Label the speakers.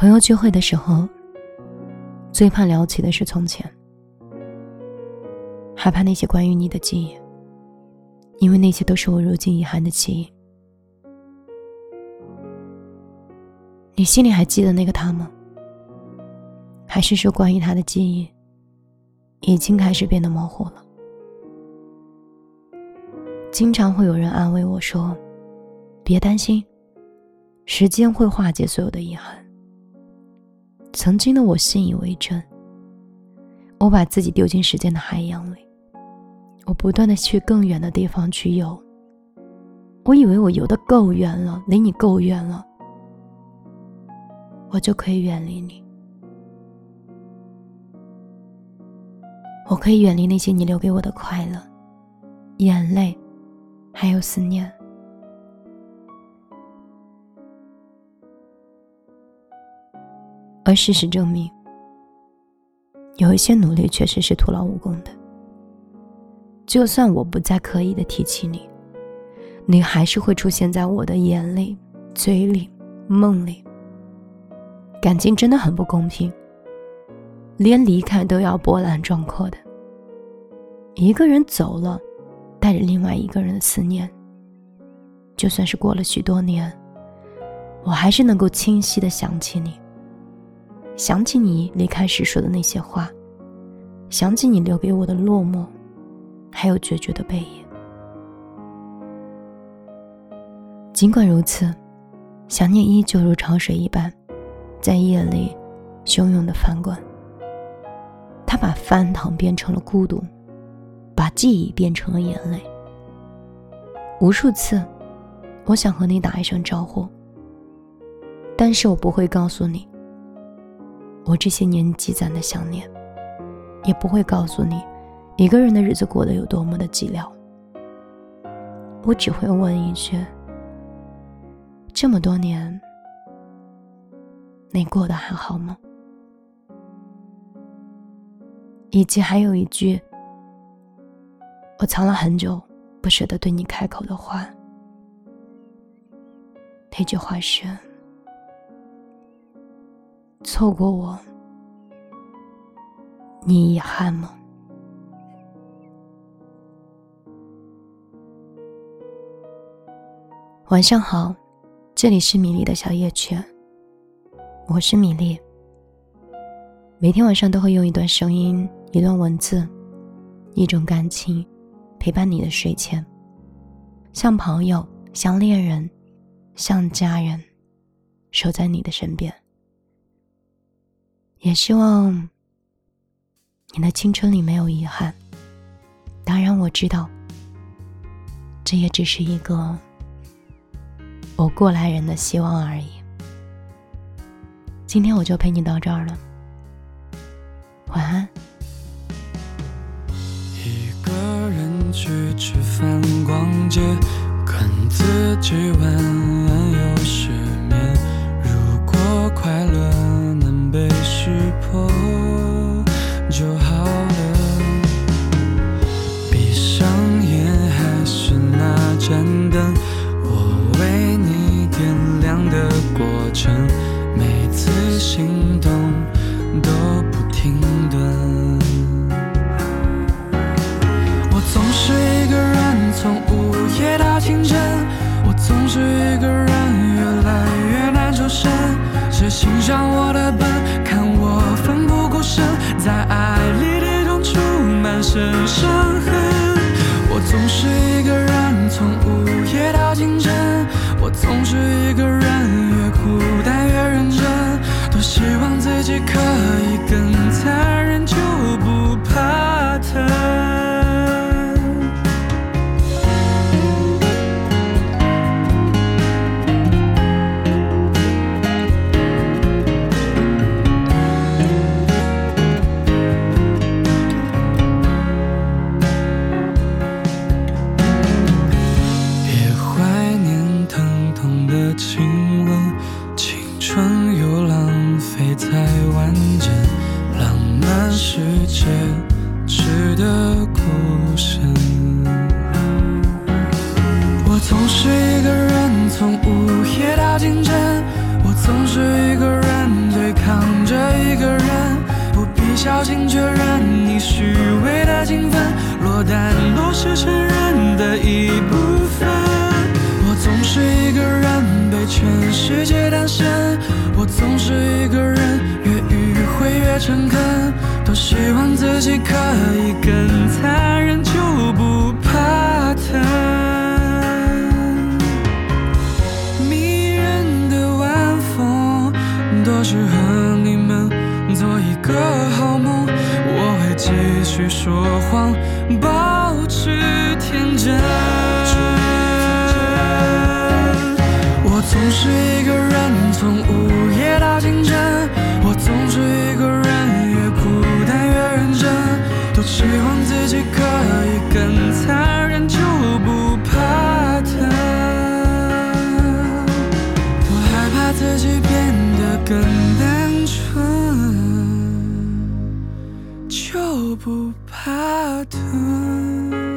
Speaker 1: 朋友聚会的时候，最怕聊起的是从前，害怕那些关于你的记忆，因为那些都是我如今遗憾的记忆。你心里还记得那个他吗？还是说关于他的记忆已经开始变得模糊了？经常会有人安慰我说：“别担心，时间会化解所有的遗憾。”曾经的我信以为真，我把自己丢进时间的海洋里，我不断的去更远的地方去游。我以为我游的够远了，离你够远了。我就可以远离你，我可以远离那些你留给我的快乐、眼泪，还有思念。而事实证明，有一些努力确实是徒劳无功的。就算我不再刻意的提起你，你还是会出现在我的眼里、嘴里、梦里。感情真的很不公平，连离开都要波澜壮阔的。一个人走了，带着另外一个人的思念。就算是过了许多年，我还是能够清晰的想起你，想起你离开时说的那些话，想起你留给我的落寞，还有决绝的背影。尽管如此，想念依旧如潮水一般。在夜里，汹涌的翻滚。他把翻腾变成了孤独，把记忆变成了眼泪。无数次，我想和你打一声招呼，但是我不会告诉你，我这些年积攒的想念，也不会告诉你，一个人的日子过得有多么的寂寥。我只会问一句：这么多年。你过得还好吗？以及还有一句，我藏了很久，不舍得对你开口的话。那句话是：错过我，你遗憾吗？晚上好，这里是米粒的小夜曲。我是米粒，每天晚上都会用一段声音、一段文字、一种感情，陪伴你的睡前，像朋友、像恋人、像家人，守在你的身边。也希望你的青春里没有遗憾。当然，我知道，这也只是一个我过来人的希望而已。今天我就陪你到这儿了，晚安。
Speaker 2: 一个人去吃饭、逛街，跟自己玩又失眠。每次心动都不停顿，我总是一个人从午夜到清晨，我总是一个人越来越难抽身。谁欣赏我的笨？看我奋不顾身，在爱里跌撞出满身伤痕。我总是一个人从午夜到清晨，我总是一个人，希望自己可以更残忍，就不怕疼。别怀念疼痛的情总是一个人从午夜到清晨，我。总是一个人对抗着一个人，不必小心确认你虚伪的兴奋，落单都是承认的一部分。我总是一个人被全世界单身，我总是一个人越迂回越诚恳，多希望自己可以更残忍，就多适合你们做一个好梦。我会继续说谎，保持天真。我总是一个人，从午夜到清晨。我总是一个人，越孤单越认真。多希望自己可以更残更单纯就不怕疼。